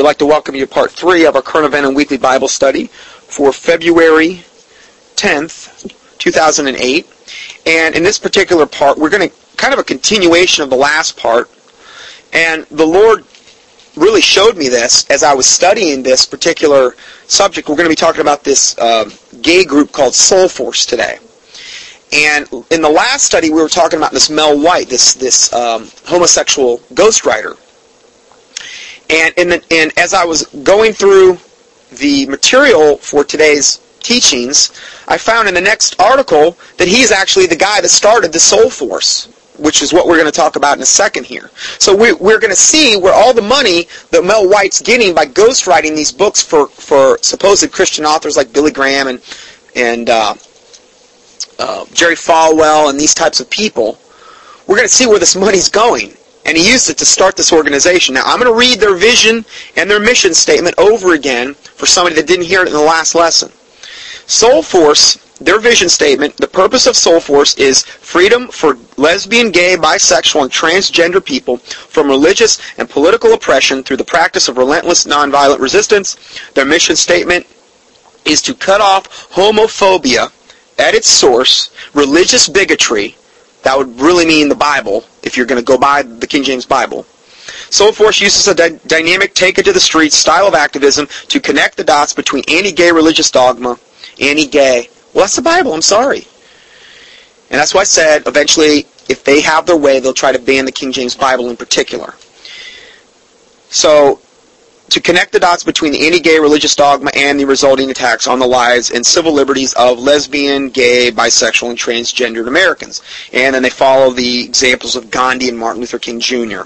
we'd like to welcome you to part three of our current event and weekly Bible study for February 10th, 2008. And in this particular part, we're going to kind of a continuation of the last part. And the Lord really showed me this as I was studying this particular subject. We're going to be talking about this uh, gay group called Soul Force today. And in the last study, we were talking about this Mel White, this this um, homosexual ghostwriter. And the, and as I was going through the material for today's teachings, I found in the next article that he's actually the guy that started the Soul Force, which is what we're going to talk about in a second here. So we, we're going to see where all the money that Mel White's getting by ghostwriting these books for, for supposed Christian authors like Billy Graham and and uh, uh, Jerry Falwell and these types of people, we're going to see where this money's going. And he used it to start this organization. Now, I'm going to read their vision and their mission statement over again for somebody that didn't hear it in the last lesson. Soul Force, their vision statement, the purpose of Soul Force is freedom for lesbian, gay, bisexual, and transgender people from religious and political oppression through the practice of relentless nonviolent resistance. Their mission statement is to cut off homophobia at its source, religious bigotry, that would really mean the Bible, if you're going to go by the King James Bible. Soul Force uses a dy- dynamic take it to the streets style of activism to connect the dots between anti-gay religious dogma, anti-gay. Well, that's the Bible. I'm sorry. And that's why I said eventually, if they have their way, they'll try to ban the King James Bible in particular. So to connect the dots between the anti-gay religious dogma and the resulting attacks on the lives and civil liberties of lesbian, gay, bisexual, and transgendered Americans. And then they follow the examples of Gandhi and Martin Luther King Jr.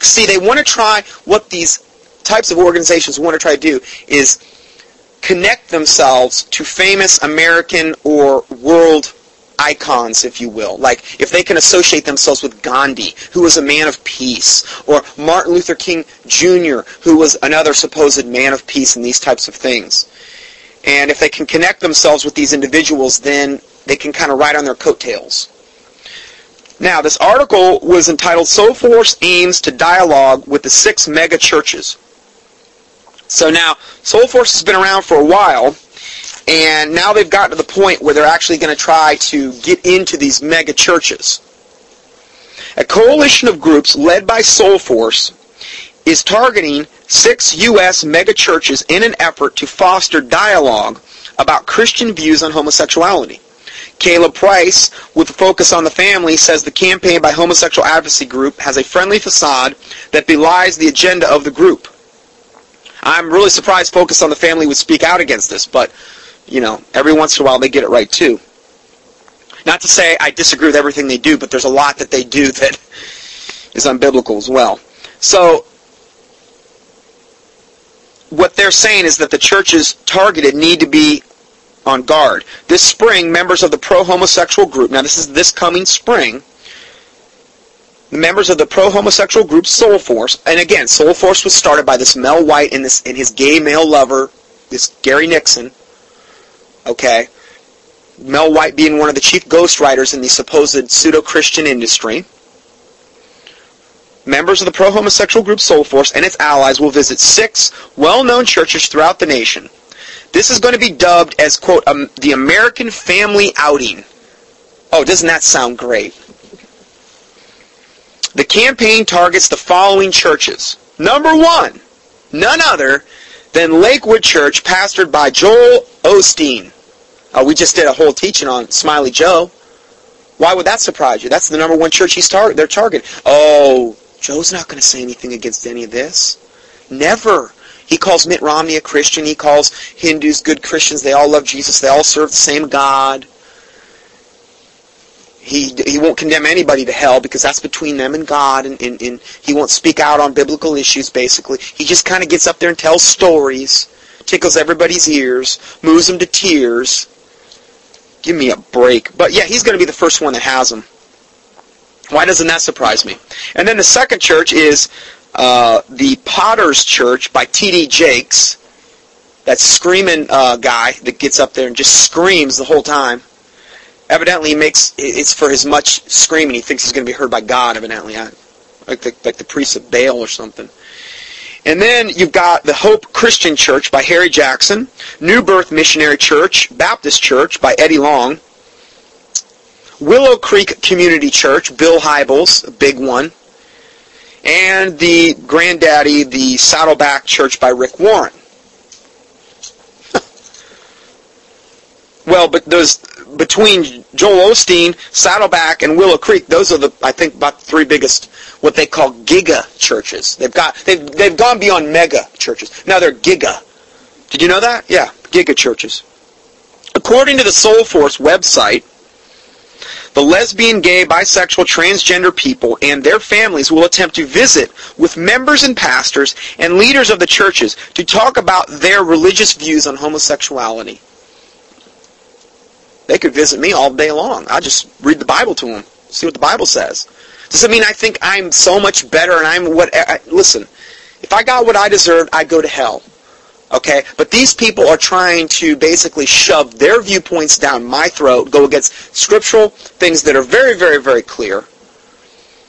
See, they want to try, what these types of organizations want to try to do is connect themselves to famous American or world icons, if you will. Like if they can associate themselves with Gandhi, who was a man of peace, or Martin Luther King Jr., who was another supposed man of peace and these types of things. And if they can connect themselves with these individuals, then they can kind of ride on their coattails. Now, this article was entitled Soul Force Aims to Dialogue with the Six Mega Churches. So now, Soul Force has been around for a while, and now they've gotten to the point where they're actually going to try to get into these mega churches. A coalition of groups led by Soul Force is targeting six U.S. mega churches in an effort to foster dialogue about Christian views on homosexuality. Caleb Price, with a focus on the family, says the campaign by Homosexual Advocacy Group has a friendly facade that belies the agenda of the group. I'm really surprised Focus on the Family would speak out against this, but you know, every once in a while they get it right too. Not to say I disagree with everything they do, but there's a lot that they do that is unbiblical as well. So, what they're saying is that the churches targeted need to be on guard. This spring, members of the pro-homosexual group, now this is this coming spring, members of the pro-homosexual group Soul Force, and again, Soul Force was started by this Mel White and this and his gay male lover, this Gary Nixon, Okay? Mel White being one of the chief ghostwriters in the supposed pseudo-Christian industry. Members of the pro-homosexual group Soul Force and its allies will visit six well-known churches throughout the nation. This is going to be dubbed as, quote, um, the American Family Outing. Oh, doesn't that sound great? The campaign targets the following churches. Number one, none other than Lakewood Church, pastored by Joel Osteen. Uh, we just did a whole teaching on Smiley Joe. Why would that surprise you? That's the number one church he's tar- they're targeting. Oh, Joe's not going to say anything against any of this. Never. He calls Mitt Romney a Christian. He calls Hindus good Christians. They all love Jesus. They all serve the same God. He, he won't condemn anybody to hell because that's between them and God, and, and, and he won't speak out on biblical issues, basically. He just kind of gets up there and tells stories, tickles everybody's ears, moves them to tears, Give me a break. But yeah, he's going to be the first one that has them. Why doesn't that surprise me? And then the second church is uh, the Potter's Church by T.D. Jakes. That screaming uh, guy that gets up there and just screams the whole time. Evidently, makes it's for his much screaming. He thinks he's going to be heard by God. Evidently, like the like the priest of Baal or something. And then you've got the Hope Christian Church by Harry Jackson, New Birth Missionary Church, Baptist Church by Eddie Long, Willow Creek Community Church, Bill Hybels, a big one, and the granddaddy, the Saddleback Church by Rick Warren. Well, but those between Joel Osteen, Saddleback, and Willow Creek, those are the I think about the three biggest what they call giga churches. They've got they've they've gone beyond mega churches. Now they're giga. Did you know that? Yeah, giga churches. According to the Soul Force website, the lesbian, gay, bisexual, transgender people and their families will attempt to visit with members and pastors and leaders of the churches to talk about their religious views on homosexuality. They could visit me all day long. I just read the Bible to them, see what the Bible says. Does it mean I think I'm so much better and I'm what? I, listen, if I got what I deserved, I'd go to hell. Okay? But these people are trying to basically shove their viewpoints down my throat, go against scriptural things that are very, very, very clear,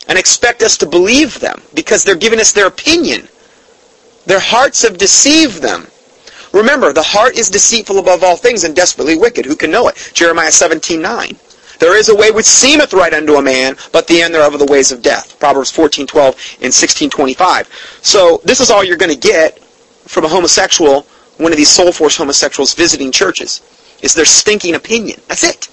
and expect us to believe them because they're giving us their opinion. Their hearts have deceived them. Remember, the heart is deceitful above all things and desperately wicked. Who can know it? Jeremiah 17, 9. There is a way which seemeth right unto a man, but the end thereof are the ways of death. Proverbs 14, 12 and 16, 25. So this is all you're going to get from a homosexual, one of these soul force homosexuals visiting churches, is their stinking opinion. That's it.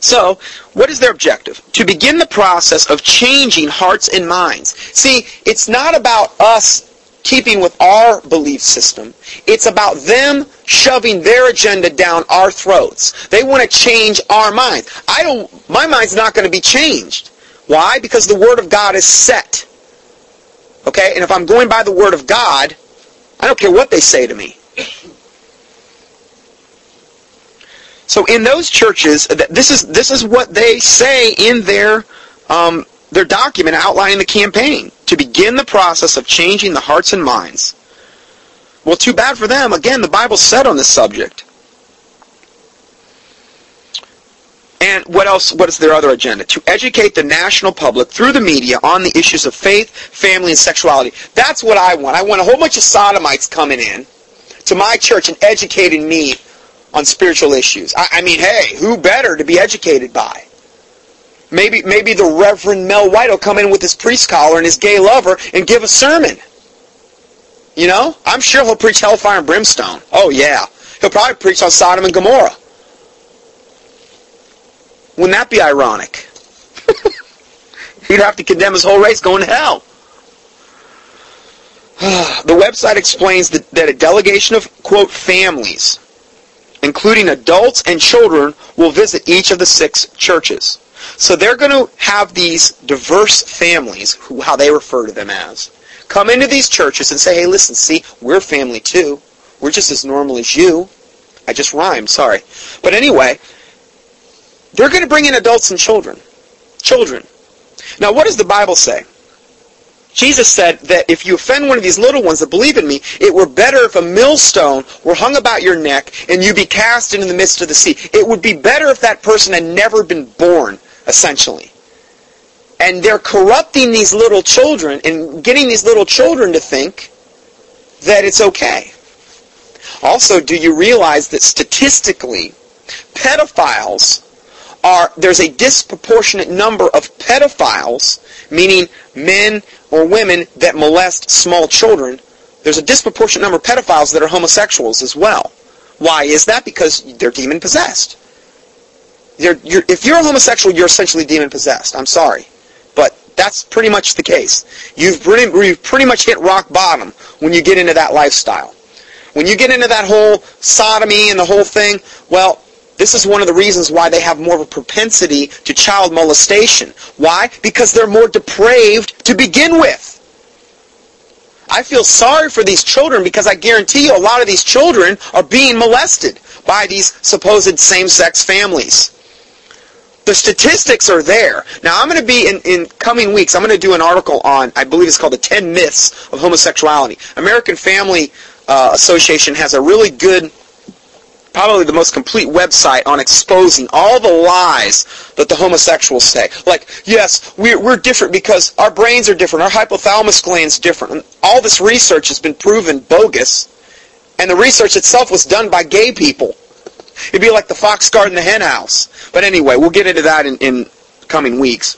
So, what is their objective? To begin the process of changing hearts and minds. See, it's not about us keeping with our belief system. It's about them shoving their agenda down our throats. They want to change our minds. I don't, my mind's not going to be changed. Why? Because the Word of God is set. Okay? And if I'm going by the Word of God, I don't care what they say to me. So in those churches, this is this is what they say in their um, their document outlining the campaign to begin the process of changing the hearts and minds. Well, too bad for them. Again, the Bible said on this subject. And what else? What is their other agenda? To educate the national public through the media on the issues of faith, family, and sexuality. That's what I want. I want a whole bunch of sodomites coming in to my church and educating me on spiritual issues. I, I mean, hey, who better to be educated by? Maybe, maybe the Reverend Mel White will come in with his priest collar and his gay lover and give a sermon. You know? I'm sure he'll preach hellfire and brimstone. Oh, yeah. He'll probably preach on Sodom and Gomorrah. Wouldn't that be ironic? He'd have to condemn his whole race going to hell. the website explains that, that a delegation of, quote, families, including adults and children, will visit each of the six churches. So they're going to have these diverse families, who, how they refer to them as, come into these churches and say, hey, listen, see, we're family too. We're just as normal as you. I just rhymed, sorry. But anyway, they're going to bring in adults and children. Children. Now, what does the Bible say? Jesus said that if you offend one of these little ones that believe in me, it were better if a millstone were hung about your neck and you be cast into the midst of the sea. It would be better if that person had never been born, essentially. And they're corrupting these little children and getting these little children to think that it's okay. Also, do you realize that statistically, pedophiles are, there's a disproportionate number of pedophiles, meaning men or women that molest small children. There's a disproportionate number of pedophiles that are homosexuals as well. Why is that? Because they're demon possessed. You're, you're, if you're a homosexual, you're essentially demon possessed. I'm sorry. But that's pretty much the case. You've pretty, you've pretty much hit rock bottom when you get into that lifestyle. When you get into that whole sodomy and the whole thing, well, this is one of the reasons why they have more of a propensity to child molestation. Why? Because they're more depraved to begin with. I feel sorry for these children because I guarantee you a lot of these children are being molested by these supposed same-sex families. The statistics are there. Now, I'm going to be, in, in coming weeks, I'm going to do an article on, I believe it's called The 10 Myths of Homosexuality. American Family uh, Association has a really good probably the most complete website on exposing all the lies that the homosexuals say. Like, yes, we're, we're different because our brains are different, our hypothalamus gland's different. And all this research has been proven bogus, and the research itself was done by gay people. It'd be like the fox guarding the hen house. But anyway, we'll get into that in, in coming weeks.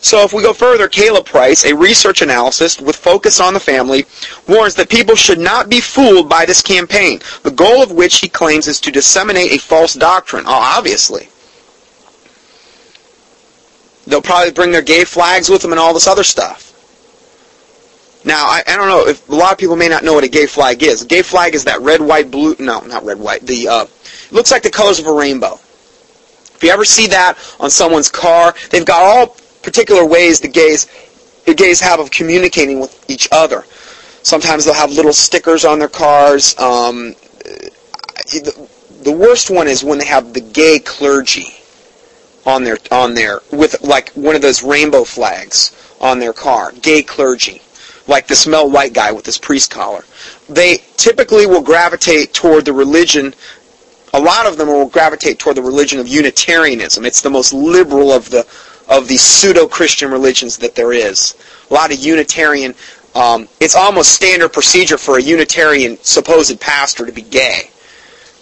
So if we go further, Caleb Price, a research analyst with focus on the family, warns that people should not be fooled by this campaign, the goal of which he claims is to disseminate a false doctrine. Oh, obviously. They'll probably bring their gay flags with them and all this other stuff. Now, I, I don't know if a lot of people may not know what a gay flag is. A gay flag is that red, white, blue. No, not red, white. The uh, it looks like the colors of a rainbow. If you ever see that on someone's car, they've got all particular ways the gays the gays have of communicating with each other. Sometimes they'll have little stickers on their cars. Um, the, worst one is when they have the gay clergy on their on their with like one of those rainbow flags on their car. Gay clergy, like the Mel White guy with his priest collar. They typically will gravitate toward the religion. A lot of them will gravitate toward the religion of Unitarianism. It's the most liberal of the of the pseudo-Christian religions that there is. A lot of Unitarian, um, it's almost standard procedure for a Unitarian supposed pastor to be gay.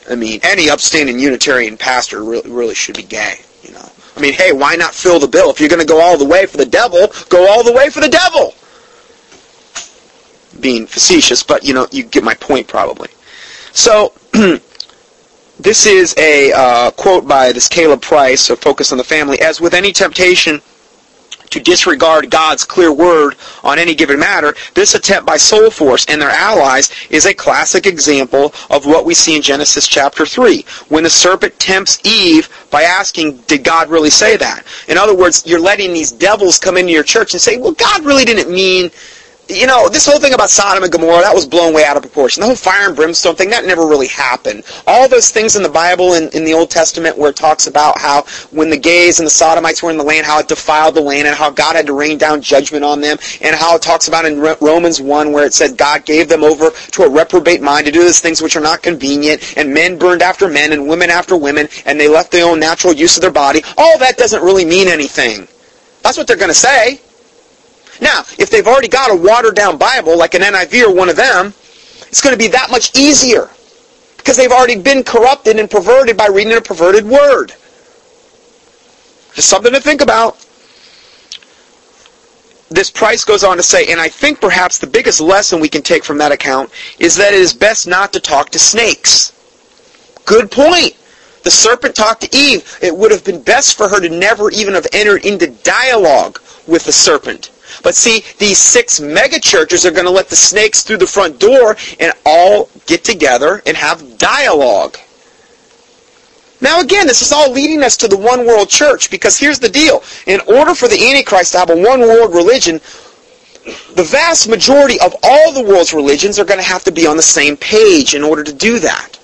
I mean, any upstanding Unitarian pastor really, really should be gay, you know. I mean, hey, why not fill the bill? If you're going to go all the way for the devil, go all the way for the devil. Being facetious, but you know, you get my point probably. So, This is a uh, quote by this Caleb Price of Focus on the Family. As with any temptation to disregard God's clear word on any given matter, this attempt by Soul Force and their allies is a classic example of what we see in Genesis chapter 3, when the serpent tempts Eve by asking, did God really say that? In other words, you're letting these devils come into your church and say, well, God really didn't mean you know, this whole thing about Sodom and Gomorrah, that was blown way out of proportion. The whole fire and brimstone thing, that never really happened. All those things in the Bible in, in the Old Testament where it talks about how when the gays and the Sodomites were in the land, how it defiled the land and how God had to rain down judgment on them, and how it talks about in Romans 1 where it said God gave them over to a reprobate mind to do those things which are not convenient, and men burned after men and women after women, and they left their own natural use of their body. All that doesn't really mean anything. That's what they're going to say. Now, if they've already got a watered-down Bible, like an NIV or one of them, it's going to be that much easier because they've already been corrupted and perverted by reading a perverted word. Just something to think about. This Price goes on to say, and I think perhaps the biggest lesson we can take from that account is that it is best not to talk to snakes. Good point. The serpent talked to Eve. It would have been best for her to never even have entered into dialogue with the serpent. But see, these six mega churches are going to let the snakes through the front door and all get together and have dialogue. Now again, this is all leading us to the one world church because here's the deal. In order for the Antichrist to have a one world religion, the vast majority of all the world's religions are going to have to be on the same page in order to do that.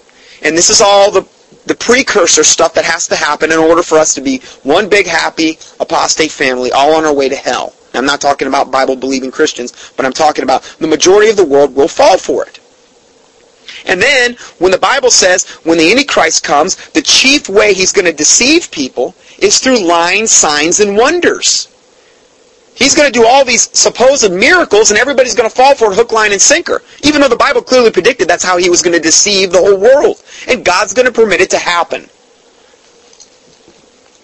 And this is all the, the precursor stuff that has to happen in order for us to be one big happy apostate family all on our way to hell. I'm not talking about Bible-believing Christians, but I'm talking about the majority of the world will fall for it. And then, when the Bible says, when the Antichrist comes, the chief way he's going to deceive people is through lying signs and wonders. He's going to do all these supposed miracles, and everybody's going to fall for it hook, line, and sinker. Even though the Bible clearly predicted that's how he was going to deceive the whole world. And God's going to permit it to happen.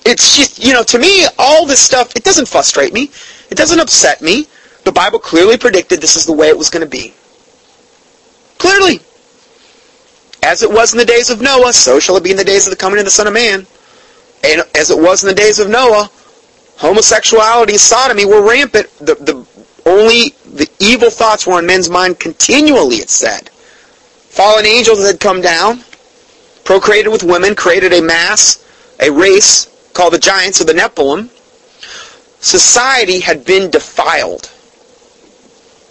It's just, you know, to me, all this stuff, it doesn't frustrate me. It doesn't upset me. The Bible clearly predicted this is the way it was going to be. Clearly. As it was in the days of Noah, so shall it be in the days of the coming of the Son of Man. And as it was in the days of Noah, homosexuality and sodomy were rampant. The, the only the evil thoughts were on men's mind continually, it said. Fallen angels had come down, procreated with women, created a mass, a race called the giants of the Nephilim, society had been defiled.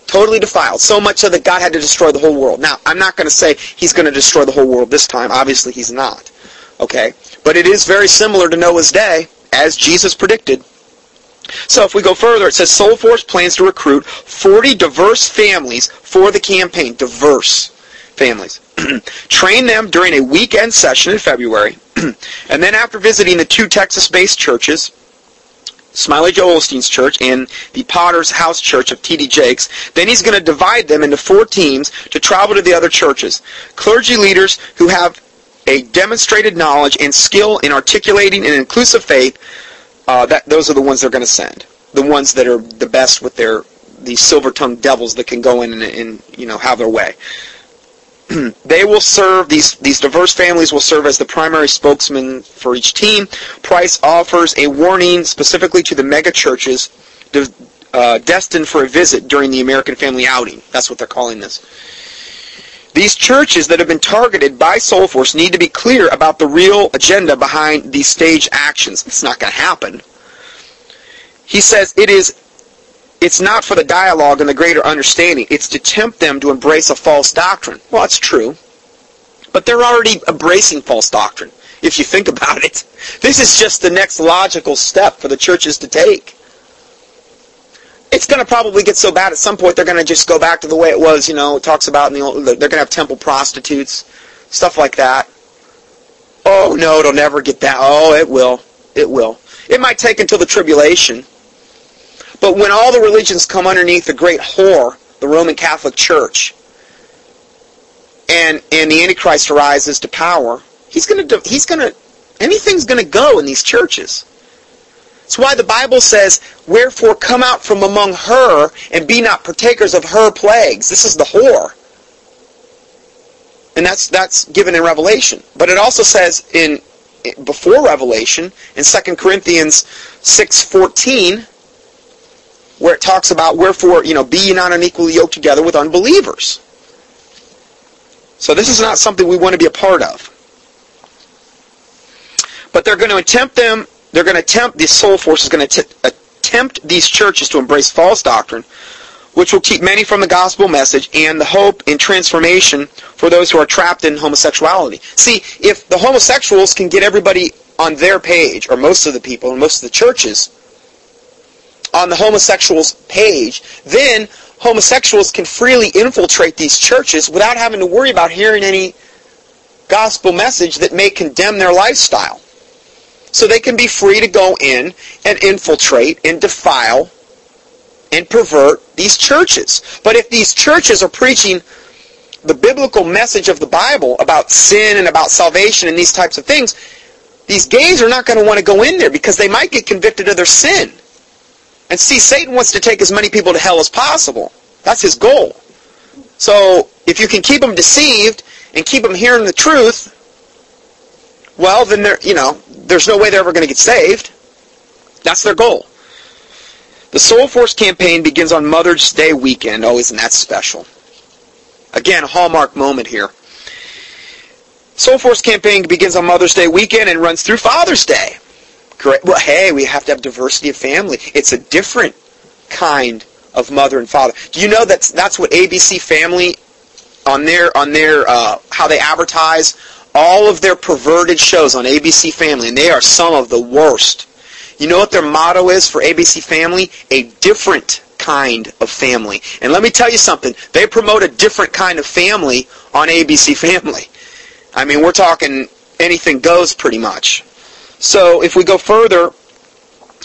Totally defiled. So much so that God had to destroy the whole world. Now, I'm not going to say he's going to destroy the whole world this time. Obviously, he's not. Okay? But it is very similar to Noah's day, as Jesus predicted. So if we go further, it says Soul Force plans to recruit 40 diverse families for the campaign. Diverse. families. Train them during a weekend session in February, and then after visiting the two Texas-based churches, Smiley Joe Osteen's church and the Potter's House Church of T.D. Jakes. Then he's going to divide them into four teams to travel to the other churches. Clergy leaders who have a demonstrated knowledge and skill in articulating an inclusive faith, uh, that those are the ones they're going to send. The ones that are the best with their these silver-tongued devils that can go in and, and you know have their way. they will serve these these diverse families will serve as the primary spokesman for each team. Price offers a warning specifically to the mega churches uh, destined for a visit during the American Family Outing. That's what they're calling this. These churches that have been targeted by Soulforce need to be clear about the real agenda behind these stage actions. It's not going to happen. He says it is it's not for the dialogue and the greater understanding. It's to tempt them to embrace a false doctrine. Well, that's true. But they're already embracing false doctrine, if you think about it. This is just the next logical step for the churches to take. It's going to probably get so bad at some point they're going to just go back to the way it was, you know, it talks about in the old, they're going to have temple prostitutes, stuff like that. Oh, no, it'll never get that. Oh, it will. It will. It might take until the tribulation but when all the religions come underneath the great whore, the Roman Catholic Church, and and the Antichrist arises to power, he's to he's to anything's to go in these churches. That's why the Bible says, "Wherefore come out from among her and be not partakers of her plagues." This is the whore. And that's that's given in Revelation. But it also says in before Revelation in 2 Corinthians 6:14 where it talks about wherefore, you know, be ye not unequally yoked together with unbelievers. So this is not something we want to be a part of. But they're going to attempt them, they're going to attempt, the soul force is going to t- attempt these churches to embrace false doctrine, which will keep many from the gospel message and the hope in transformation for those who are trapped in homosexuality. See, if the homosexuals can get everybody on their page, or most of the people, and most of the churches, on the homosexuals page, then homosexuals can freely infiltrate these churches without having to worry about hearing any gospel message that may condemn their lifestyle. So they can be free to go in and infiltrate and defile and pervert these churches. But if these churches are preaching the biblical message of the Bible about sin and about salvation and these types of things, these gays are not going to want to go in there because they might get convicted of their sin. And see, Satan wants to take as many people to hell as possible. That's his goal. So if you can keep them deceived and keep them hearing the truth, well, then they're, you know, there's no way they're ever going to get saved. That's their goal. The Soul Force campaign begins on Mother's Day weekend. Oh, isn't that special? Again, a hallmark moment here. Soul Force campaign begins on Mother's Day weekend and runs through Father's Day. Great. Well, hey, we have to have diversity of family. It's a different kind of mother and father. Do you know that's that's what ABC Family on their on their uh, how they advertise all of their perverted shows on ABC Family, and they are some of the worst. You know what their motto is for ABC Family? A different kind of family. And let me tell you something. They promote a different kind of family on ABC Family. I mean, we're talking anything goes pretty much. So if we go further,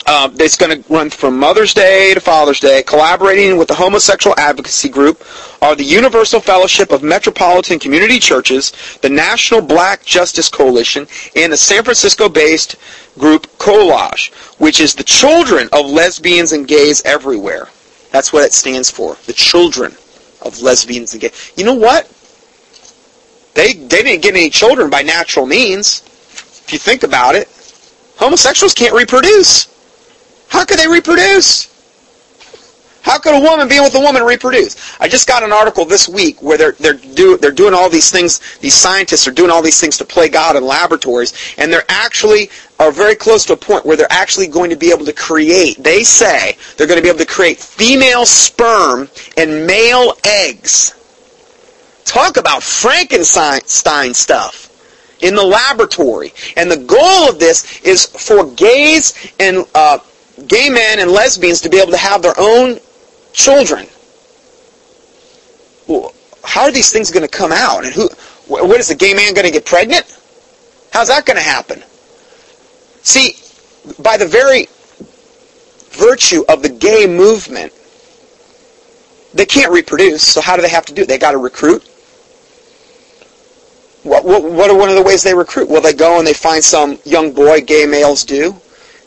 uh, it's going to run from Mother's Day to Father's Day. Collaborating with the homosexual advocacy group are the Universal Fellowship of Metropolitan Community Churches, the National Black Justice Coalition, and the San Francisco-based group COLAGE, which is the children of lesbians and gays everywhere. That's what it stands for. The children of lesbians and gays. You know what? They, they didn't get any children by natural means, if you think about it. Homosexuals can't reproduce. How could they reproduce? How could a woman being with a woman reproduce? I just got an article this week where they're they're do, they're doing all these things. These scientists are doing all these things to play God in laboratories, and they're actually are very close to a point where they're actually going to be able to create. They say they're going to be able to create female sperm and male eggs. Talk about Frankenstein stuff in the laboratory. And the goal of this is for gays and uh, gay men and lesbians to be able to have their own children. Well, how are these things going to come out? And who, what is the gay man going to get pregnant? How's that going to happen? See, by the very virtue of the gay movement, they can't reproduce, so how do they have to do it? They got to recruit. What, what, what are one of the ways they recruit? Well, they go and they find some young boy, gay males do,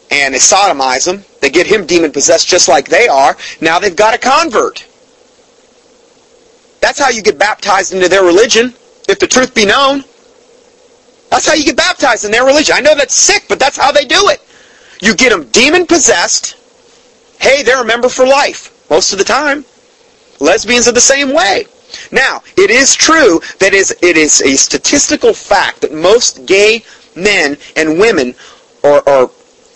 and they sodomize him. They get him demon-possessed just like they are. Now they've got a convert. That's how you get baptized into their religion, if the truth be known. That's how you get baptized in their religion. I know that's sick, but that's how they do it. You get them demon-possessed. Hey, they're a member for life, most of the time. Lesbians are the same way. Now, it is true that it is a statistical fact that most gay men and women are, are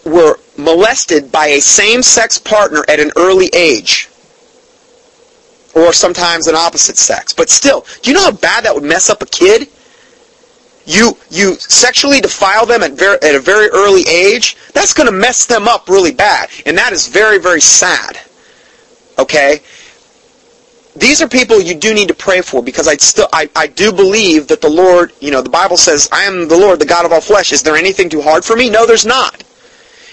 were molested by a same-sex partner at an early age. Or sometimes an opposite sex. But still, do you know how bad that would mess up a kid? You, you sexually defile them at, very, at a very early age, that's going to mess them up really bad. And that is very, very sad. Okay? These are people you do need to pray for because I still I, I do believe that the Lord, you know, the Bible says, I am the Lord, the God of all flesh. Is there anything too hard for me? No, there's not.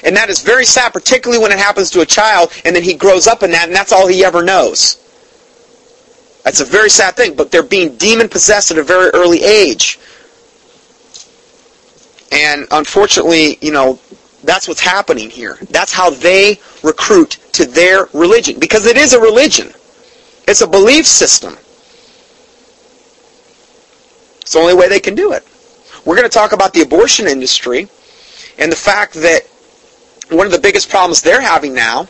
And that is very sad, particularly when it happens to a child and then he grows up in that and that's all he ever knows. That's a very sad thing, but they're being demon possessed at a very early age. And unfortunately, you know, that's what's happening here. That's how they recruit to their religion because it is a religion. It's a belief system. It's the only way they can do it. We're going to talk about the abortion industry and the fact that one of the biggest problems they're having now,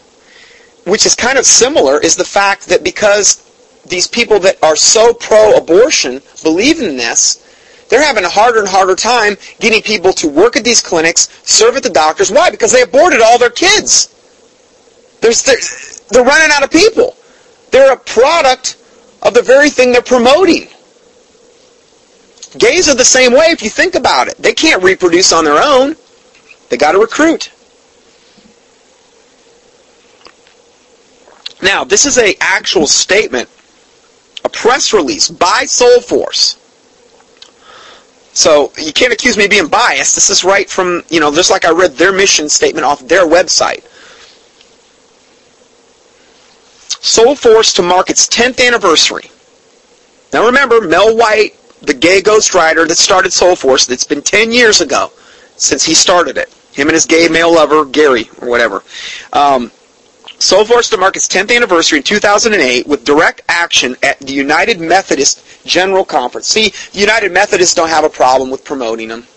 which is kind of similar, is the fact that because these people that are so pro-abortion believe in this, they're having a harder and harder time getting people to work at these clinics, serve at the doctors. Why? Because they aborted all their kids. There's, they're, they're running out of people. They're a product of the very thing they're promoting. Gays are the same way if you think about it. They can't reproduce on their own. They got to recruit. Now, this is a actual statement, a press release by Soulforce. So you can't accuse me of being biased. This is right from, you know, just like I read their mission statement off their website. Soulforce to mark its 10th anniversary. Now remember, Mel White, the gay ghostwriter that started Soulforce, it's been 10 years ago since he started it. Him and his gay male lover, Gary, or whatever. Um, Soulforce to mark its 10th anniversary in 2008 with direct action at the United Methodist General Conference. See, United Methodists don't have a problem with promoting them.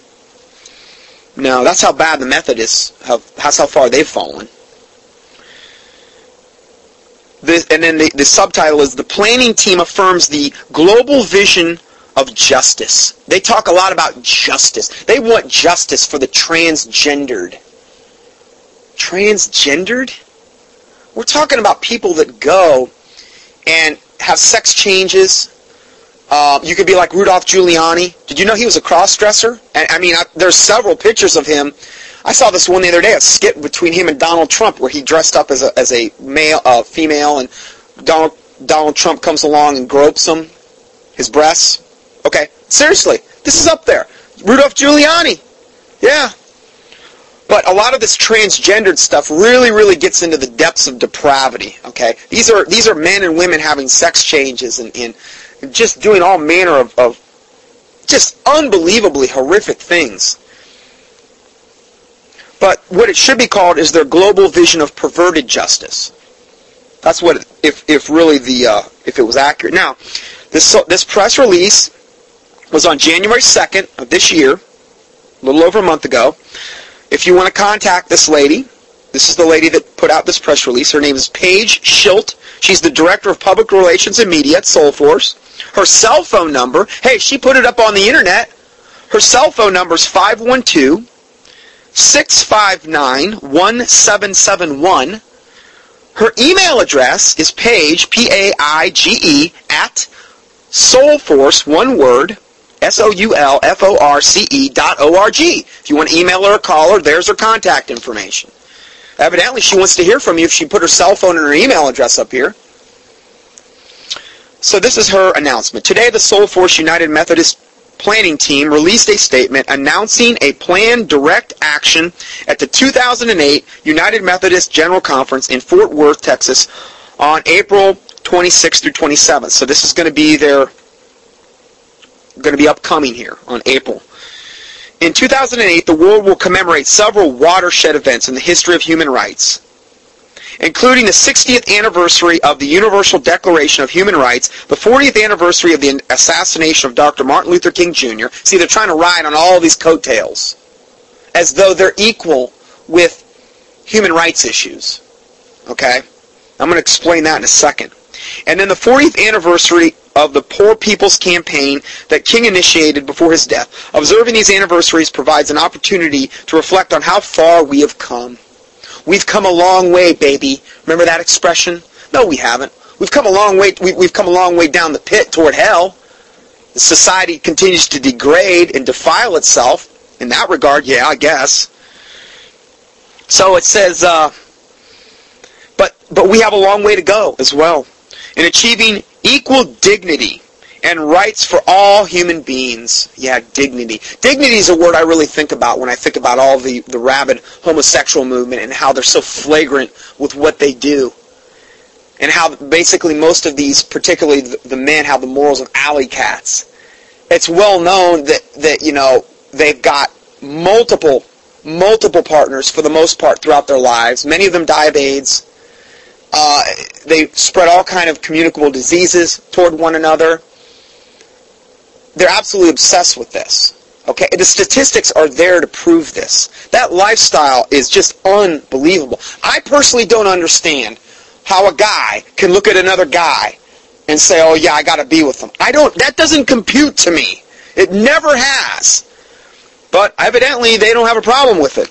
No, that's how bad the Methodists have, that's how far they've fallen. This, and then the, the subtitle is The Planning Team Affirms the Global Vision of Justice. They talk a lot about justice. They want justice for the transgendered. Transgendered? We're talking about people that go and have sex changes. Uh, you could be like Rudolph Giuliani. Did you know he was a cross-dresser? And, I mean, I, there's several pictures of him I saw this one the other day, a skit between him and Donald Trump, where he dressed up as a as a male, uh, female, and Donald Donald Trump comes along and gropes him, his breasts. Okay, seriously, this is up there. Rudolph Giuliani, yeah. But a lot of this transgendered stuff really, really gets into the depths of depravity. Okay, these are these are men and women having sex changes and, and just doing all manner of, of just unbelievably horrific things. But what it should be called is their global vision of perverted justice. That's what, if, if really the, uh, if it was accurate. Now, this, this press release was on January 2nd of this year, a little over a month ago. If you want to contact this lady, this is the lady that put out this press release. Her name is Paige Schilt. She's the Director of Public Relations and Media at Soulforce. Her cell phone number, hey, she put it up on the internet. Her cell phone number is 512 659-1771. Her email address is page, P-A-I-G-E, at soulforce, one word, S-O-U-L-F-O-R-C-E dot O-R-G. If you want to email her or call her, there's her contact information. Evidently, she wants to hear from you if she put her cell phone and her email address up here. So this is her announcement. Today, the Soul Force United Methodist planning team released a statement announcing a planned direct action at the 2008 United Methodist General Conference in Fort Worth, Texas on April 26th through 27th. So this is going to be their going to be upcoming here on April. In 2008, the world will commemorate several watershed events in the history of human rights including the 60th anniversary of the Universal Declaration of Human Rights, the 40th anniversary of the assassination of Dr. Martin Luther King Jr. See, they're trying to ride on all these coattails as though they're equal with human rights issues. Okay? I'm going to explain that in a second. And then the 40th anniversary of the Poor People's Campaign that King initiated before his death. Observing these anniversaries provides an opportunity to reflect on how far we have come. We've come a long way, baby. Remember that expression? No, we haven't. We've come a long way. We've come a long way down the pit toward hell. Society continues to degrade and defile itself. In that regard, yeah, I guess. So it says, uh, but but we have a long way to go as well in achieving equal dignity and rights for all human beings. Yeah, dignity. Dignity is a word I really think about when I think about all the, the rabid homosexual movement and how they're so flagrant with what they do. And how basically most of these, particularly the, men, have the morals of alley cats. It's well known that, that, you know, they've got multiple, multiple partners for the most part throughout their lives. Many of them die of AIDS. Uh, they spread all kind of communicable diseases toward one another they're absolutely obsessed with this. Okay, the statistics are there to prove this. That lifestyle is just unbelievable. I personally don't understand how a guy can look at another guy and say, "Oh yeah, I got to be with them." I don't. That doesn't compute to me. It never has. But evidently, they don't have a problem with it.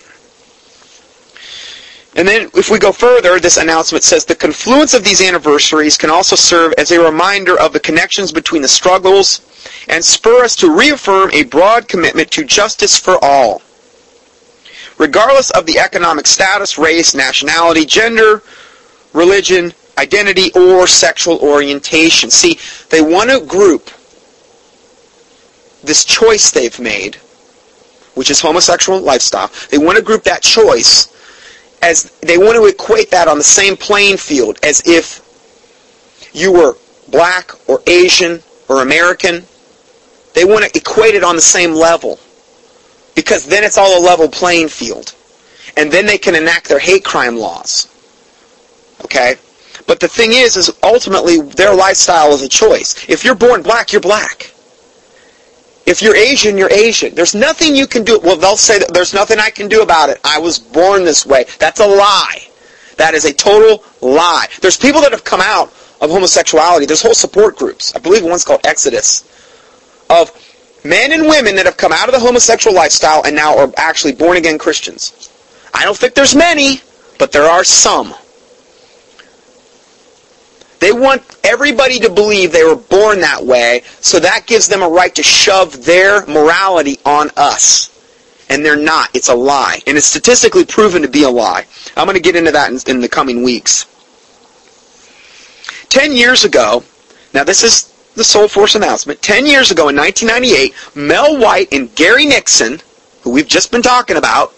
And then if we go further, this announcement says the confluence of these anniversaries can also serve as a reminder of the connections between the struggles and spur us to reaffirm a broad commitment to justice for all. Regardless of the economic status, race, nationality, gender, religion, identity, or sexual orientation. See, they want to group this choice they've made, which is homosexual lifestyle, they want to group that choice as they want to equate that on the same playing field as if you were black or Asian or American they want to equate it on the same level because then it's all a level playing field. And then they can enact their hate crime laws. Okay? But the thing is, is ultimately their lifestyle is a choice. If you're born black, you're black. If you're Asian, you're Asian. There's nothing you can do. Well, they'll say that there's nothing I can do about it. I was born this way. That's a lie. That is a total lie. There's people that have come out of homosexuality. There's whole support groups. I believe one's called Exodus of men and women that have come out of the homosexual lifestyle and now are actually born again Christians. I don't think there's many, but there are some. They want everybody to believe they were born that way, so that gives them a right to shove their morality on us. And they're not. It's a lie. And it's statistically proven to be a lie. I'm going to get into that in, in the coming weeks. Ten years ago, now this is the Soul Force announcement. Ten years ago in 1998, Mel White and Gary Nixon, who we've just been talking about,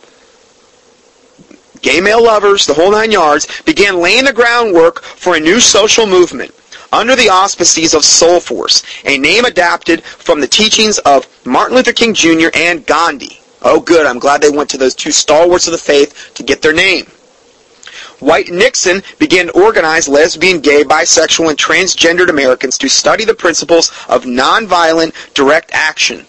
gay male lovers, the whole nine yards, began laying the groundwork for a new social movement under the auspices of Soul Force, a name adapted from the teachings of Martin Luther King Jr. and Gandhi. Oh good, I'm glad they went to those two stalwarts of the faith to get their name. White Nixon began to organize lesbian, gay, bisexual, and transgendered Americans to study the principles of nonviolent direct action.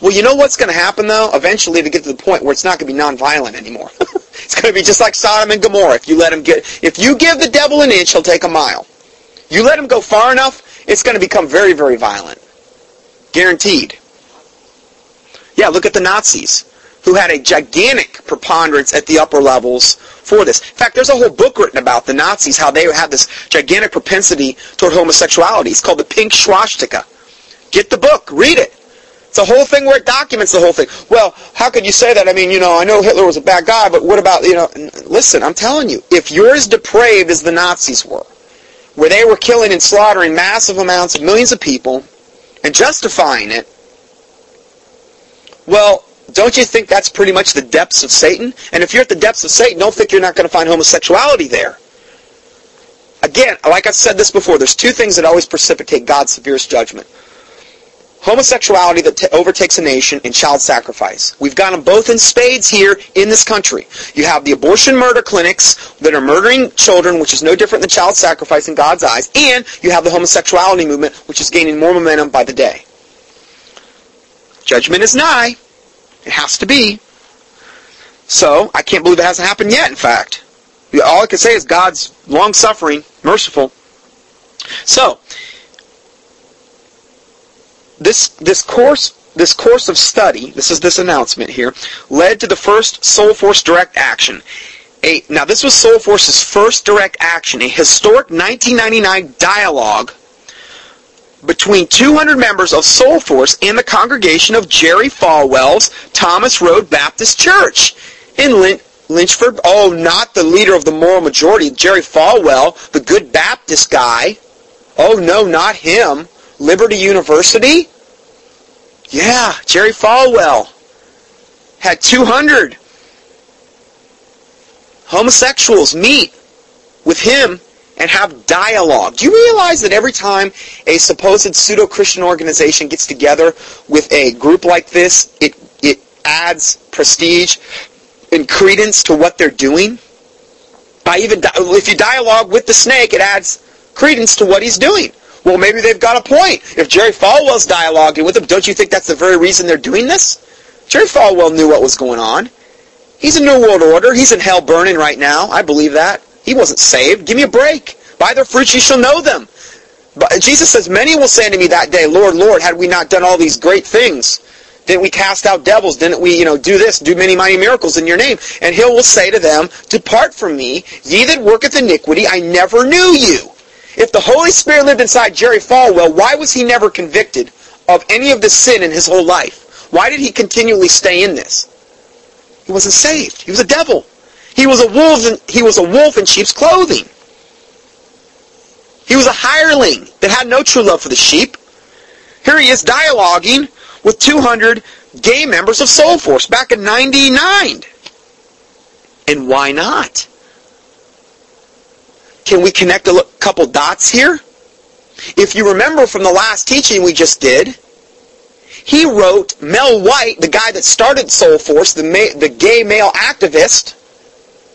Well, you know what's going to happen though? Eventually, to get to the point where it's not going to be nonviolent anymore. it's going to be just like Sodom and Gomorrah. If you let him get, if you give the devil an inch, he'll take a mile. You let him go far enough, it's going to become very, very violent. Guaranteed. Yeah, look at the Nazis, who had a gigantic preponderance at the upper levels for this. In fact, there's a whole book written about the Nazis, how they had this gigantic propensity toward homosexuality. It's called the Pink Swastika. Get the book, read it. It's a whole thing where it documents the whole thing. Well, how could you say that? I mean, you know, I know Hitler was a bad guy, but what about, you know, listen, I'm telling you, if you're as depraved as the Nazis were, where they were killing and slaughtering massive amounts of millions of people and justifying it, well, don't you think that's pretty much the depths of Satan? And if you're at the depths of Satan, don't think you're not going to find homosexuality there. Again, like I said this before, there's two things that always precipitate God's severest judgment. Homosexuality that t- overtakes a nation and child sacrifice. We've got them both in spades here in this country. You have the abortion murder clinics that are murdering children, which is no different than child sacrifice in God's eyes, and you have the homosexuality movement, which is gaining more momentum by the day. Judgment is nigh. It has to be. So, I can't believe it hasn't happened yet, in fact. All I can say is God's long-suffering, merciful. So, this, this course this course of study, this is this announcement here, led to the first Soul Force direct action. A, now this was Soul Force's first direct action, a historic 1999 dialogue between 200 members of Soul Force and the congregation of Jerry Falwell's Thomas Road Baptist Church in Lynchburg. Oh, not the leader of the moral majority, Jerry Falwell, the good Baptist guy. Oh, no, not him. Liberty University? Yeah, Jerry Falwell had 200 homosexuals meet with him and have dialogue. Do you realize that every time a supposed pseudo-Christian organization gets together with a group like this, it, it adds prestige and credence to what they're doing? By even if you dialogue with the snake, it adds credence to what he's doing. Well, maybe they've got a point. If Jerry Falwell's dialoguing with them, don't you think that's the very reason they're doing this? Jerry Falwell knew what was going on. He's in New World Order. He's in hell burning right now. I believe that. He wasn't saved. Give me a break. By their fruits you shall know them. But Jesus says, Many will say to me that day, Lord, Lord, had we not done all these great things? Didn't we cast out devils? Didn't we, you know, do this, do many mighty miracles in your name? And he will say to them, Depart from me, ye that worketh iniquity, I never knew you. If the Holy Spirit lived inside Jerry Falwell, why was he never convicted of any of the sin in his whole life? Why did he continually stay in this? He wasn't saved. He was a devil. He was a wolf in, he was a wolf in sheep's clothing. He was a hireling that had no true love for the sheep. Here he is dialoguing with 200 gay members of Soul Force back in 99. And why not? Can we connect a couple dots here? If you remember from the last teaching we just did, he wrote Mel White, the guy that started Soul Force, the, ma- the gay male activist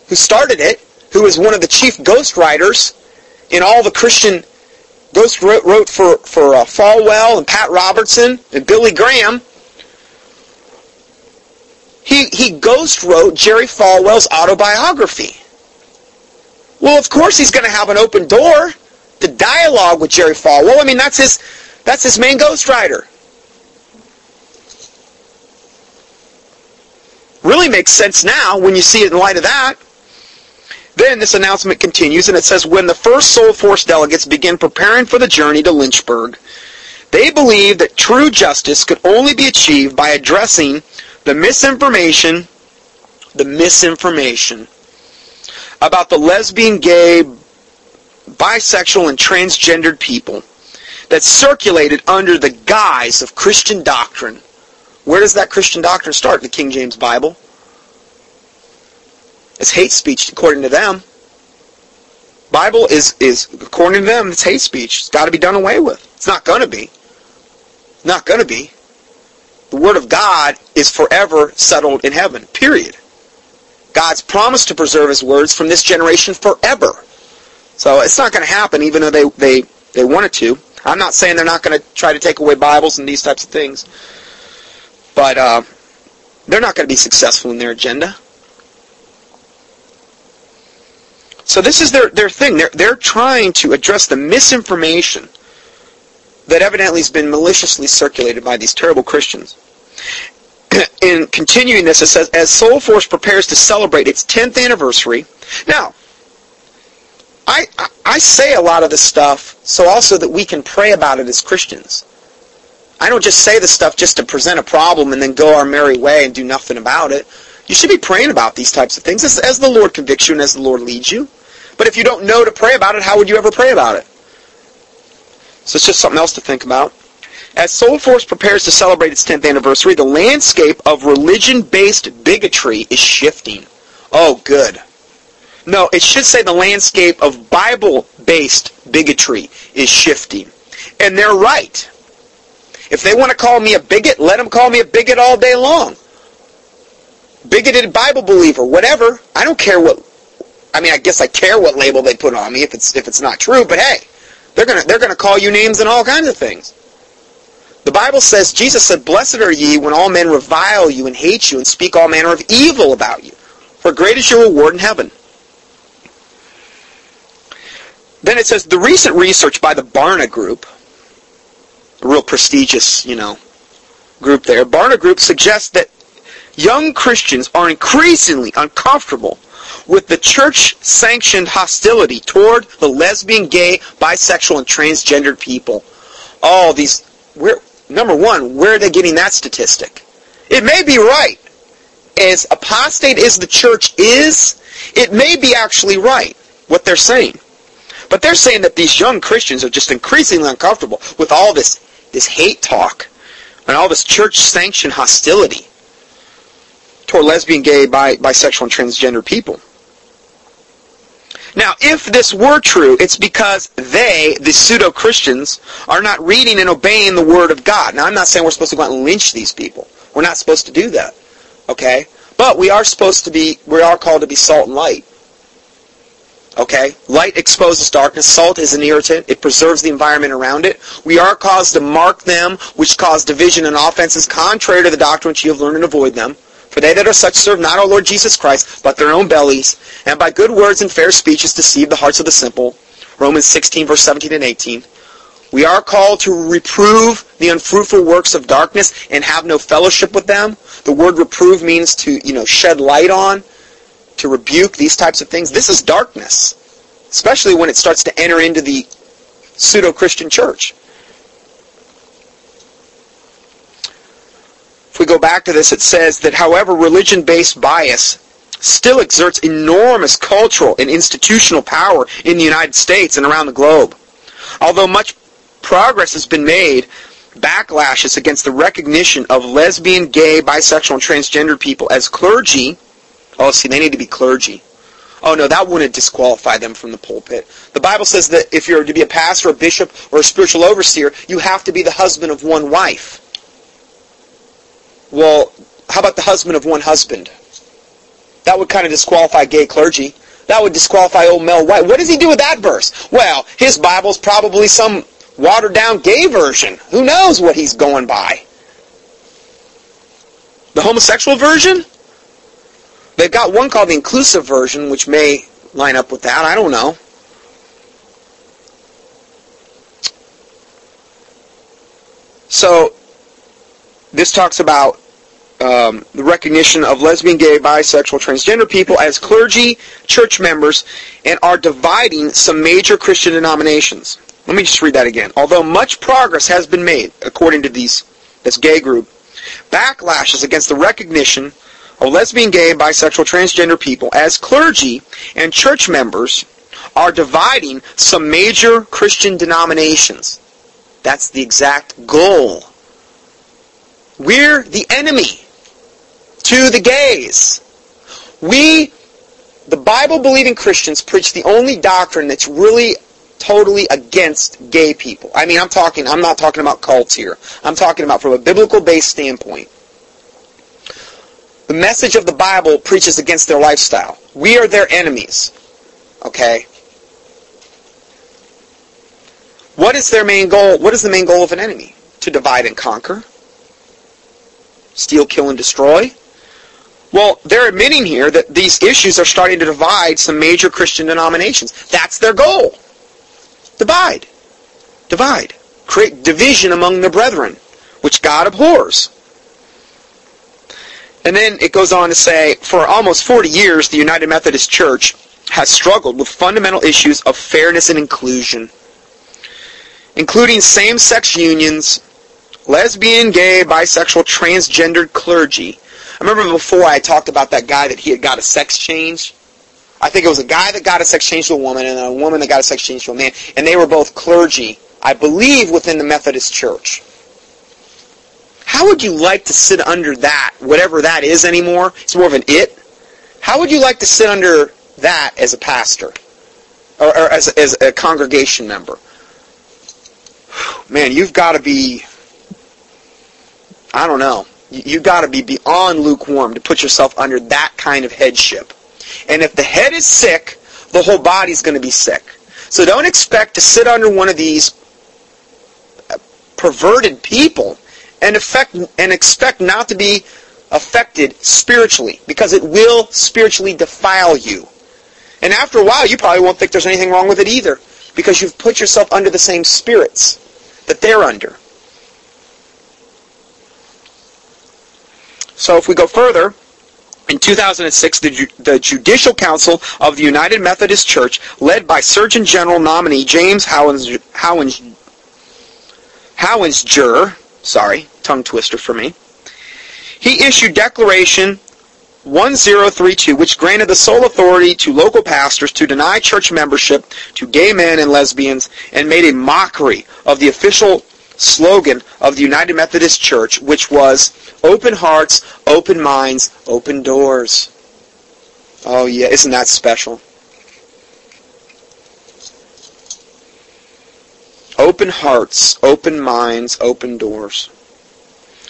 who started it, who was one of the chief ghostwriters in all the Christian Ghost wrote, wrote for, for uh, Falwell and Pat Robertson and Billy Graham. He, he ghost wrote Jerry Falwell's autobiography. Well, of course he's going to have an open door to dialogue with Jerry Falwell. I mean, that's his, that's his main ghostwriter. Really makes sense now when you see it in light of that. Then this announcement continues and it says, when the first Soul Force delegates begin preparing for the journey to Lynchburg, they believe that true justice could only be achieved by addressing the misinformation, the misinformation about the lesbian, gay, bisexual, and transgendered people that circulated under the guise of Christian doctrine. Where does that Christian doctrine start? The King James Bible. It's hate speech according to them. Bible is, is according to them, it's hate speech. It's got to be done away with. It's not going to be. Not going to be. The Word of God is forever settled in heaven. Period. God's promised to preserve His words from this generation forever. So it's not going to happen, even though they, they, they wanted to. I'm not saying they're not going to try to take away Bibles and these types of things. But uh, they're not going to be successful in their agenda. So this is their, their thing. They're, they're trying to address the misinformation that evidently has been maliciously circulated by these terrible Christians. In continuing this, it says, as Soul Force prepares to celebrate its 10th anniversary. Now, I, I say a lot of this stuff so also that we can pray about it as Christians. I don't just say the stuff just to present a problem and then go our merry way and do nothing about it. You should be praying about these types of things as, as the Lord convicts you and as the Lord leads you. But if you don't know to pray about it, how would you ever pray about it? So it's just something else to think about. As Soul Force prepares to celebrate its 10th anniversary, the landscape of religion-based bigotry is shifting. Oh, good. No, it should say the landscape of Bible-based bigotry is shifting. And they're right. If they want to call me a bigot, let them call me a bigot all day long. Bigoted Bible believer, whatever. I don't care what I mean, I guess I care what label they put on me if it's if it's not true, but hey, they're to they're to call you names and all kinds of things. The Bible says Jesus said, "Blessed are ye when all men revile you and hate you and speak all manner of evil about you, for great is your reward in heaven." Then it says the recent research by the Barna Group, a real prestigious, you know, group there. Barna Group suggests that young Christians are increasingly uncomfortable with the church-sanctioned hostility toward the lesbian, gay, bisexual, and transgendered people. Oh, these, where, number one, where are they getting that statistic? It may be right. As apostate as the church is, it may be actually right, what they're saying. But they're saying that these young Christians are just increasingly uncomfortable with all this, this hate talk and all this church-sanctioned hostility toward lesbian, gay, bi- bisexual, and transgender people. Now, if this were true, it's because they, the pseudo-Christians, are not reading and obeying the Word of God. Now, I'm not saying we're supposed to go out and lynch these people. We're not supposed to do that. Okay? But we are supposed to be, we are called to be salt and light. Okay? Light exposes darkness. Salt is an irritant. It preserves the environment around it. We are caused to mark them, which cause division and offenses contrary to the doctrine which you have learned and avoid them. For they that are such serve not our Lord Jesus Christ, but their own bellies, and by good words and fair speeches deceive the hearts of the simple. Romans 16, verse 17 and 18. We are called to reprove the unfruitful works of darkness and have no fellowship with them. The word reprove means to, you know, shed light on, to rebuke, these types of things. This is darkness, especially when it starts to enter into the pseudo-Christian church. If we go back to this, it says that however religion-based bias still exerts enormous cultural and institutional power in the United States and around the globe. Although much progress has been made, backlashes against the recognition of lesbian, gay, bisexual, and transgender people as clergy, oh, see, they need to be clergy. Oh no, that wouldn't disqualify them from the pulpit. The Bible says that if you're to be a pastor, a bishop, or a spiritual overseer, you have to be the husband of one wife. Well, how about the husband of one husband? That would kind of disqualify gay clergy. That would disqualify old Mel White. What does he do with that verse? Well, his Bible's probably some watered down gay version. Who knows what he's going by? The homosexual version? They've got one called the inclusive version, which may line up with that. I don't know. So this talks about um, the recognition of lesbian, gay, bisexual, transgender people as clergy, church members, and are dividing some major Christian denominations. Let me just read that again. Although much progress has been made, according to these this gay group, backlashes against the recognition of lesbian, gay, bisexual, transgender people as clergy and church members are dividing some major Christian denominations. That's the exact goal we're the enemy to the gays. We, the Bible-believing Christians, preach the only doctrine that's really totally against gay people. I mean, I'm talking, I'm not talking about cults here. I'm talking about from a biblical-based standpoint. The message of the Bible preaches against their lifestyle. We are their enemies. Okay? What is their main goal? What is the main goal of an enemy? To divide and conquer steal, kill, and destroy? Well, they're admitting here that these issues are starting to divide some major Christian denominations. That's their goal. Divide. Divide. Create division among the brethren, which God abhors. And then it goes on to say, for almost 40 years, the United Methodist Church has struggled with fundamental issues of fairness and inclusion, including same-sex unions, lesbian, gay, bisexual, transgendered clergy. I remember before I talked about that guy that he had got a sex change. I think it was a guy that got a sex change to a woman and a woman that got a sex change to a man, and they were both clergy I believe within the Methodist Church. How would you like to sit under that, whatever that is anymore? It's more of an it. How would you like to sit under that as a pastor? Or, or as, as a congregation member? Man, you've got to be, I don't know, you've got to be beyond lukewarm to put yourself under that kind of headship. And if the head is sick, the whole body's going to be sick. So don't expect to sit under one of these uh, perverted people and affect and expect not to be affected spiritually because it will spiritually defile you. And after a while, you probably won't think there's anything wrong with it either because you've put yourself under the same spirits that they're under. So if we go further, in 2006, the, the, Judicial Council of the United Methodist Church, led by Surgeon General nominee James Howens, Howens, Howinger, sorry, tongue twister for me, he issued Declaration 1032, which granted the sole authority to local pastors to deny church membership to gay men and lesbians and made a mockery of the official slogan of the United Methodist Church, which was open hearts, open minds, open doors. Oh yeah, isn't that special? Open hearts, open minds, open doors.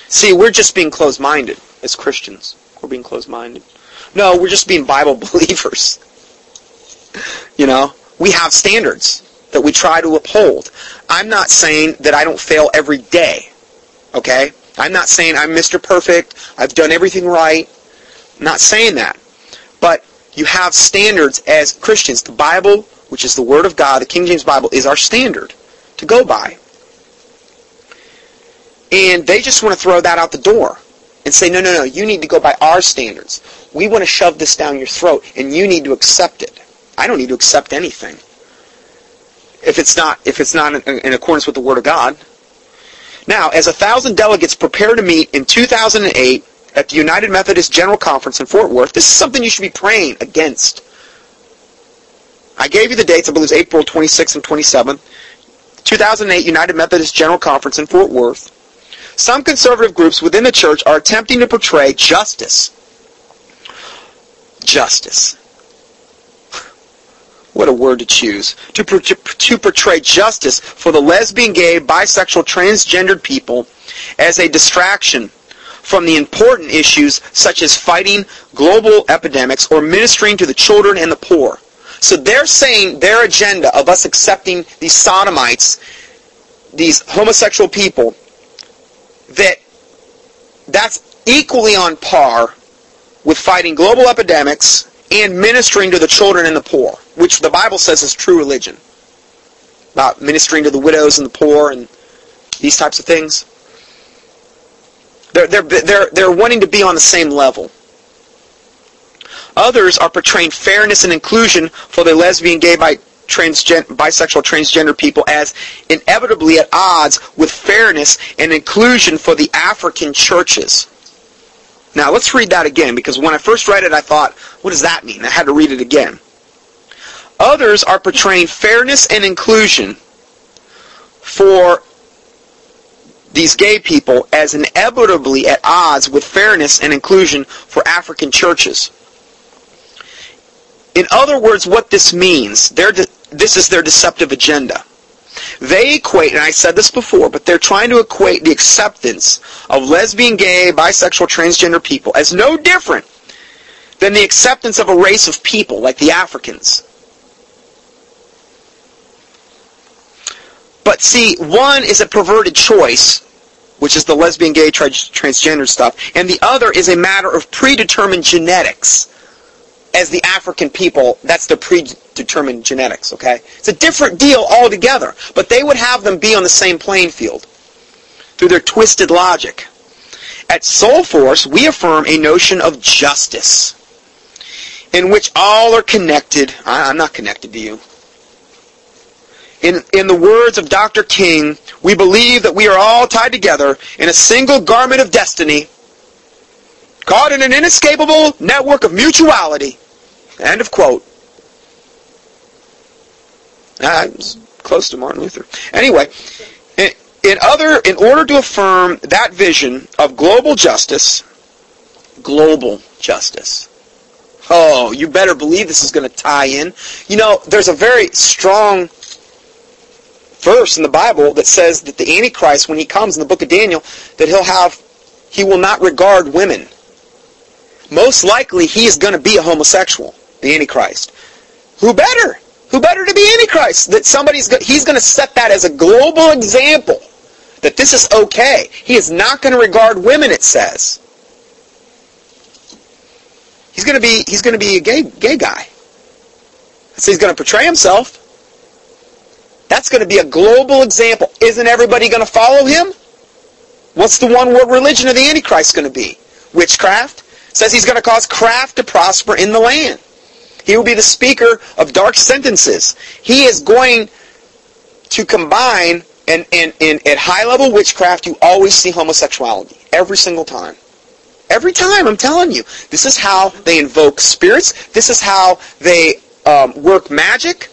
See, we're just being closed-minded as Christians. We're being closed-minded. No, we're just being Bible believers. you know, we have standards that we try to uphold. I'm not saying that I don't fail every day. Okay? I'm not saying I'm Mr. Perfect. I've done everything right. I'm not saying that. But you have standards as Christians. The Bible, which is the Word of God, the King James Bible, is our standard to go by. And they just want to throw that out the door and say, no, no, no, you need to go by our standards. We want to shove this down your throat, and you need to accept it. I don't need to accept anything if it's not if it's not in, in accordance with the Word of God. Now, as a thousand delegates prepare to meet in 2008 at the United Methodist General Conference in Fort Worth, this is something you should be praying against. I gave you the dates. I believe it's April 26th and 27th. 2008 United Methodist General Conference in Fort Worth. Some conservative groups within the church are attempting to portray justice. Justice what a word to choose, to, to portray justice for the lesbian, gay, bisexual, transgendered people as a distraction from the important issues such as fighting global epidemics or ministering to the children and the poor. So they're saying their agenda of us accepting these sodomites, these homosexual people, that that's equally on par with fighting global epidemics and ministering to the children and the poor, which the Bible says is true religion. About ministering to the widows and the poor and these types of things. They're, they're, they're, they're wanting to be on the same level. Others are portraying fairness and inclusion for the lesbian, gay, bi, transgen, bisexual, transgender people as inevitably at odds with fairness and inclusion for the African churches. Now let's read that again because when I first read it I thought, what does that mean? I had to read it again. Others are portraying fairness and inclusion for these gay people as inevitably at odds with fairness and inclusion for African churches. In other words, what this means, de- this is their deceptive agenda. They equate, and I said this before, but they're trying to equate the acceptance of lesbian, gay, bisexual, transgender people as no different than the acceptance of a race of people like the Africans. But see, one is a perverted choice, which is the lesbian, gay, transgender stuff, and the other is a matter of predetermined genetics as the African people, that's the predetermined genetics, okay? It's a different deal altogether, but they would have them be on the same playing field through their twisted logic. At Soul Force, we affirm a notion of justice in which all are connected. I'm not connected to you. In, in the words of Dr. King, we believe that we are all tied together in a single garment of destiny caught in an inescapable network of mutuality. End of quote. Uh, close to Martin Luther. Anyway, in, in other, in order to affirm that vision of global justice, global justice. Oh, you better believe this is going to tie in. You know, there's a very strong verse in the Bible that says that the Antichrist, when he comes in the book of Daniel, that he'll have, he will not regard women. Most likely, he is going to be a homosexual, the Antichrist. Who better? Who better to be Antichrist? That somebody's, he's going to set that as a global example that this is okay. He is not going to regard women, it says. He's going to be, he's going to be a gay, gay guy. So he's going to portray himself. That's going to be a global example. Isn't everybody going to follow him? What's the one world religion of the Antichrist going to be? Witchcraft? Says he's going to cause craft to prosper in the land. He will be the speaker of dark sentences. He is going to combine, and, and, and at high level witchcraft, you always see homosexuality. Every single time. Every time, I'm telling you. This is how they invoke spirits. This is how they um, work magic.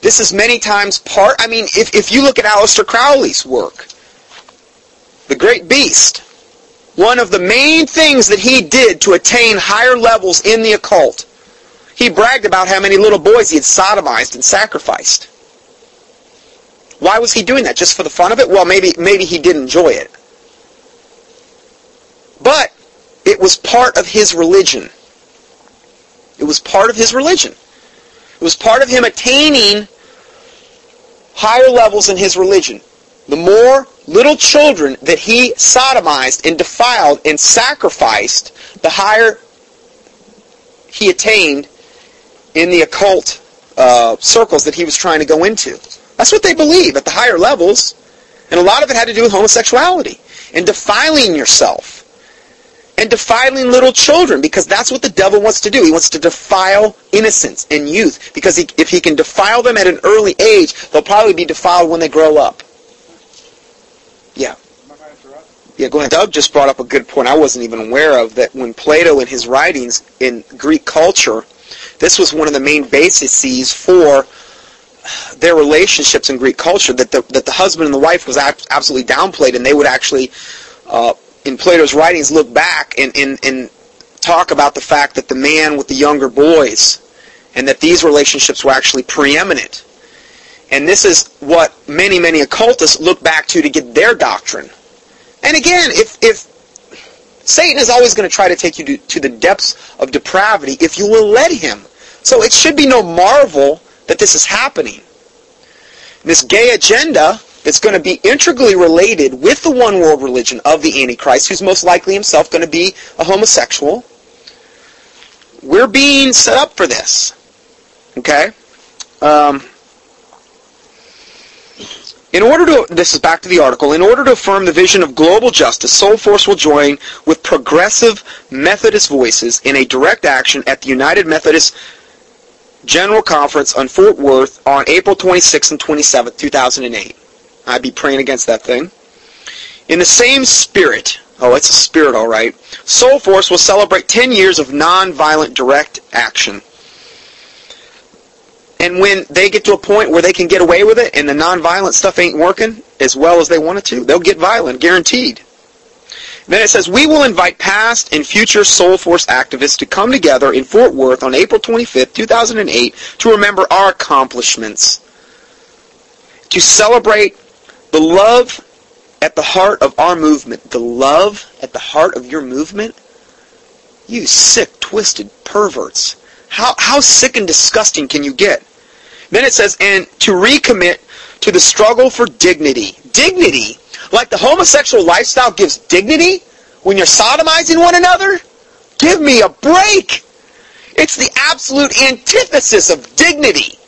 This is many times part, I mean, if, if you look at Aleister Crowley's work, the great beast, one of the main things that he did to attain higher levels in the occult, he bragged about how many little boys he had sodomized and sacrificed. Why was he doing that? Just for the fun of it? Well, maybe, maybe he did enjoy it. But it was part of his religion. It was part of his religion. It was part of him attaining higher levels in his religion. The more little children that he sodomized and defiled and sacrificed, the higher he attained in the occult uh, circles that he was trying to go into. That's what they believe at the higher levels. And a lot of it had to do with homosexuality and defiling yourself and defiling little children because that's what the devil wants to do. He wants to defile innocence and youth because he, if he can defile them at an early age, they'll probably be defiled when they grow up. Yeah. Yeah, go ahead. Doug just brought up a good point I wasn't even aware of that when Plato in his writings in Greek culture, this was one of the main bases for their relationships in Greek culture that the, that the husband and the wife was absolutely downplayed and they would actually uh, in Plato's writings look back and, and, and talk about the fact that the man with the younger boys and that these relationships were actually preeminent. And this is what many, many occultists look back to to get their doctrine. And again, if, if Satan is always going to try to take you to, to the depths of depravity if you will let him. So it should be no marvel that this is happening. This gay agenda that's going to be integrally related with the one world religion of the Antichrist, who's most likely himself going to be a homosexual. We're being set up for this. Okay? Um, in order to, this is back to the article, in order to affirm the vision of global justice, Soul Force will join with progressive Methodist voices in a direct action at the United Methodist General Conference on Fort Worth on April 26 and 27, 2008. I'd be praying against that thing. In the same spirit, oh, it's a spirit, all right, Soul Force will celebrate 10 years of nonviolent direct action. And when they get to a point where they can get away with it and the nonviolent stuff ain't working as well as they want it to, they'll get violent, guaranteed. Then it says, we will invite past and future Soul Force activists to come together in Fort Worth on April 25th, 2008 to remember our accomplishments, to celebrate the love at the heart of our movement, the love at the heart of your movement, you sick, twisted perverts. How, how sick and disgusting can you get? Then it says, and to recommit to the struggle for dignity. Dignity? Like the homosexual lifestyle gives dignity when you're sodomizing one another? Give me a break! It's the absolute antithesis of dignity.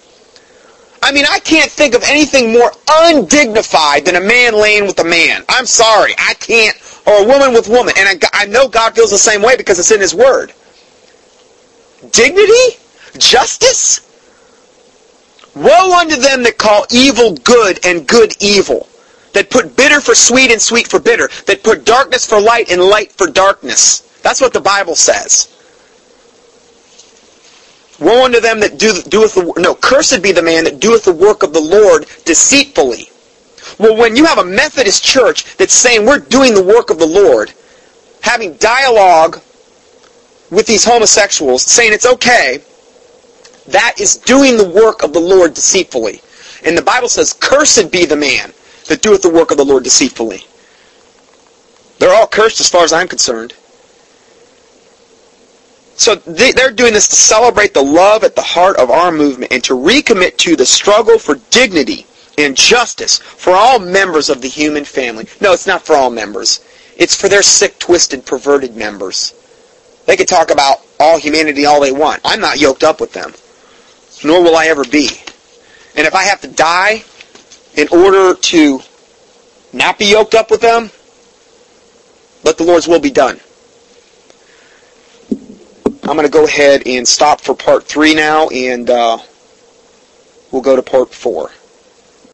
I mean, I can't think of anything more undignified than a man laying with a man. I'm sorry, I can't. Or a woman with woman. And I, I know God feels the same way because it's in His Word. Dignity? Justice? Woe unto them that call evil good and good evil, that put bitter for sweet and sweet for bitter, that put darkness for light and light for darkness. That's what the Bible says. Woe unto them that do, doeth the no, cursed be the man that doeth the work of the Lord deceitfully. Well, when you have a Methodist church that's saying we're doing the work of the Lord, having dialogue with these homosexuals, saying it's okay, that is doing the work of the Lord deceitfully. And the Bible says, Cursed be the man that doeth the work of the Lord deceitfully. They're all cursed as far as I'm concerned. So they're doing this to celebrate the love at the heart of our movement and to recommit to the struggle for dignity and justice for all members of the human family. No, it's not for all members. It's for their sick, twisted, perverted members. They can talk about all humanity all they want. I'm not yoked up with them, nor will I ever be. And if I have to die in order to not be yoked up with them, let the Lord's will be done. I'm going to go ahead and stop for part three now, and uh, we'll go to part four.